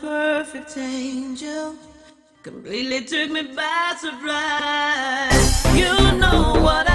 perfect angel. Completely took me by surprise. You know what I